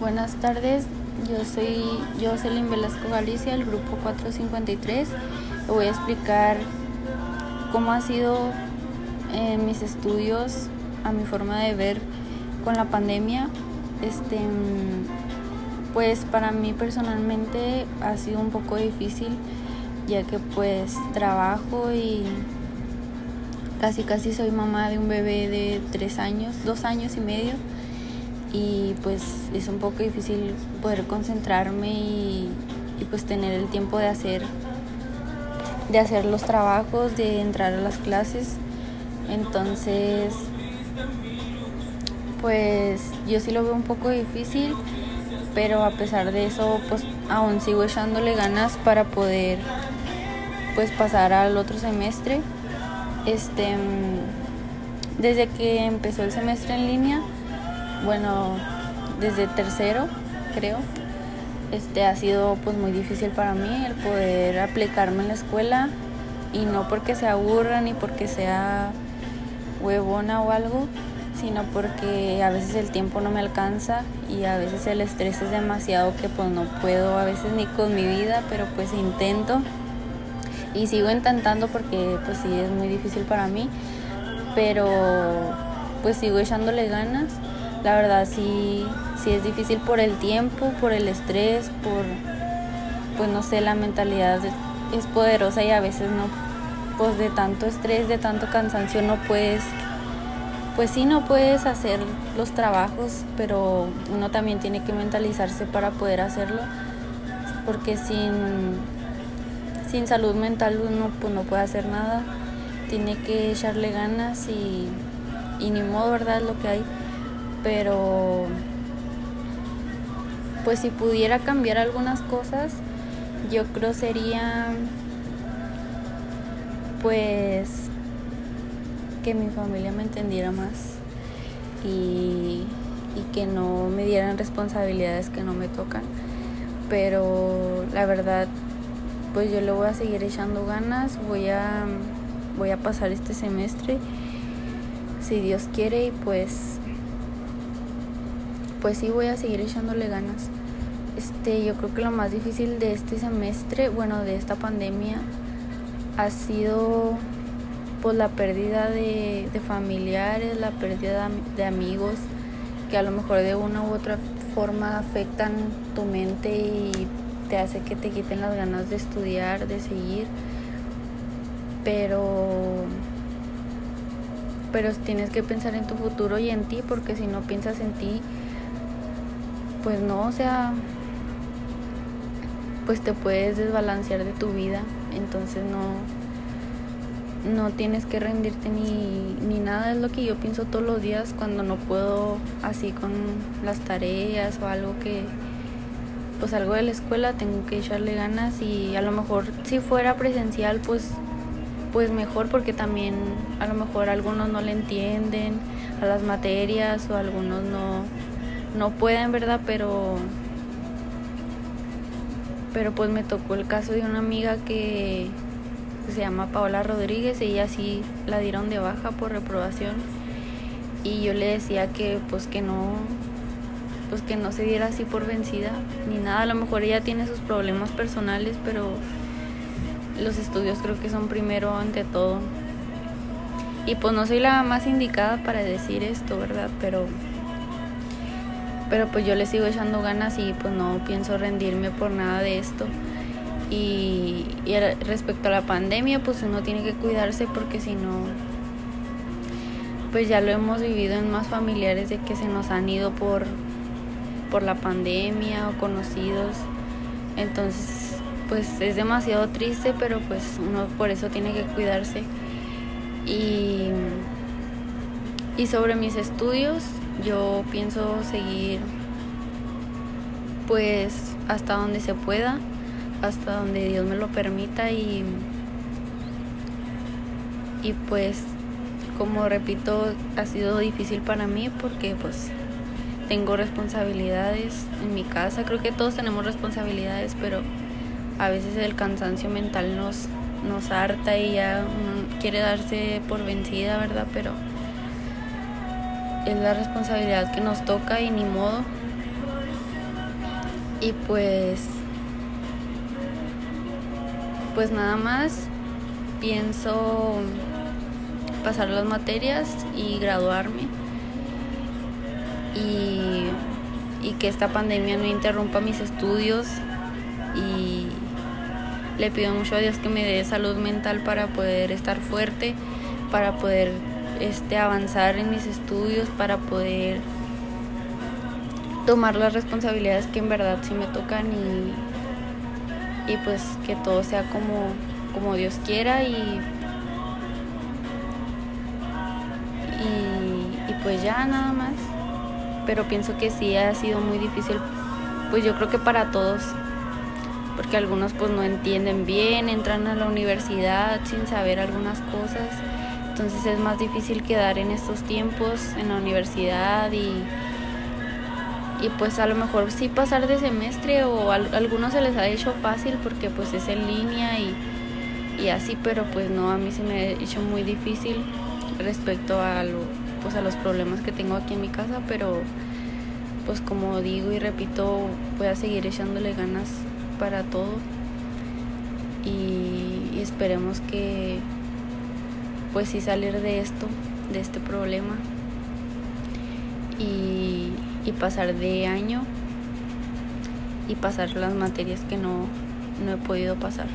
Buenas tardes, yo soy Jocelyn Velasco Galicia, el grupo 453. Le voy a explicar cómo ha sido en mis estudios, a mi forma de ver con la pandemia. Este, pues para mí personalmente ha sido un poco difícil, ya que pues trabajo y casi casi soy mamá de un bebé de tres años, dos años y medio y pues es un poco difícil poder concentrarme y, pues tener el tiempo de hacer de hacer los trabajos, de entrar a las clases. Entonces, pues yo sí lo veo un poco difícil, pero a pesar de eso, pues aún sigo echándole ganas para poder pues pasar al otro semestre. Este desde que empezó el semestre en línea, bueno, desde tercero, creo, este ha sido pues muy difícil para mí el poder aplicarme en la escuela y no porque se aburra ni porque sea huevona o algo, sino porque a veces el tiempo no me alcanza y a veces el estrés es demasiado que pues no puedo a veces ni con mi vida, pero pues intento y sigo intentando porque pues sí es muy difícil para mí, pero pues sigo echándole ganas la verdad sí, sí es difícil por el tiempo, por el estrés, por, pues no sé, la mentalidad es poderosa y a veces no, pues de tanto estrés, de tanto cansancio no puedes, pues sí no puedes hacer los trabajos, pero uno también tiene que mentalizarse para poder hacerlo, porque sin, sin salud mental uno pues no puede hacer nada, tiene que echarle ganas y, y ni modo, ¿verdad? Es lo que hay pero pues si pudiera cambiar algunas cosas, yo creo sería pues que mi familia me entendiera más y, y, que no me dieran responsabilidades que no me tocan. Pero la verdad, pues yo le voy a seguir echando ganas, voy a, voy a pasar este semestre, si Dios quiere, y pues pues sí voy a seguir echándole ganas. Este, yo creo que lo más difícil de este semestre, bueno, de esta pandemia, ha sido pues la pérdida de, familiares, la pérdida de amigos, que a lo mejor de una u otra forma afectan tu mente y te hace que te quiten las ganas de estudiar, de seguir. Pero pero tienes que pensar en tu futuro y en ti, porque si no piensas en ti, pues no, o sea, pues te puedes desbalancear de tu vida, entonces no, no tienes que rendirte ni, ni nada, es lo que yo pienso todos los días cuando no puedo así con las tareas o algo que, pues algo de la escuela tengo que echarle ganas y a lo mejor si fuera presencial pues pues mejor porque también a lo mejor algunos no le entienden a las materias o algunos no no pueden, ¿verdad? Pero pero pues me tocó el caso de una amiga que, se llama Paola Rodríguez, ella sí la dieron de baja por reprobación y yo le decía que pues que no pues que no se diera así por vencida ni nada, a lo mejor ella tiene sus problemas personales, pero los estudios creo que son primero ante todo. Y pues no soy la más indicada para decir esto, ¿verdad? Pero pero pues yo le sigo echando ganas y pues no pienso rendirme por nada de esto. Y, respecto a la pandemia, pues uno tiene que cuidarse porque si no, pues ya lo hemos vivido en más familiares de que se nos han ido por, por la pandemia o conocidos. Entonces, pues es demasiado triste, pero pues uno por eso tiene que cuidarse. Y, y sobre mis estudios, yo pienso seguir pues hasta donde se pueda, hasta donde Dios me lo permita y y pues como repito ha sido difícil para mí porque pues tengo responsabilidades en mi casa, creo que todos tenemos responsabilidades, pero a veces el cansancio mental nos nos harta y ya uno quiere darse por vencida, ¿verdad? Pero es la responsabilidad que nos toca y ni modo. Y pues pues nada más pienso pasar las materias y graduarme y, y que esta pandemia no interrumpa mis estudios y le pido mucho a Dios que me dé salud mental para poder estar fuerte, para poder este, avanzar en mis estudios, para poder tomar las responsabilidades que en verdad sí me tocan y, y pues que todo sea como, como Dios quiera y, y, y pues ya nada más. Pero pienso que sí ha sido muy difícil, pues yo creo que para todos porque algunos pues no entienden bien, entran a la universidad sin saber algunas cosas, entonces es más difícil quedar en estos tiempos en la universidad y, y pues a lo mejor sí pasar de semestre o a, algunos se les ha hecho fácil porque pues es en línea y, y así, pero pues no, a mí se me ha hecho muy difícil respecto a, lo, pues a los problemas que tengo aquí en mi casa, pero pues como digo y repito, voy a seguir echándole ganas para todo y, esperemos que pues sí salir de esto, de este problema y, y pasar de año y pasar las materias que no, no he podido pasar.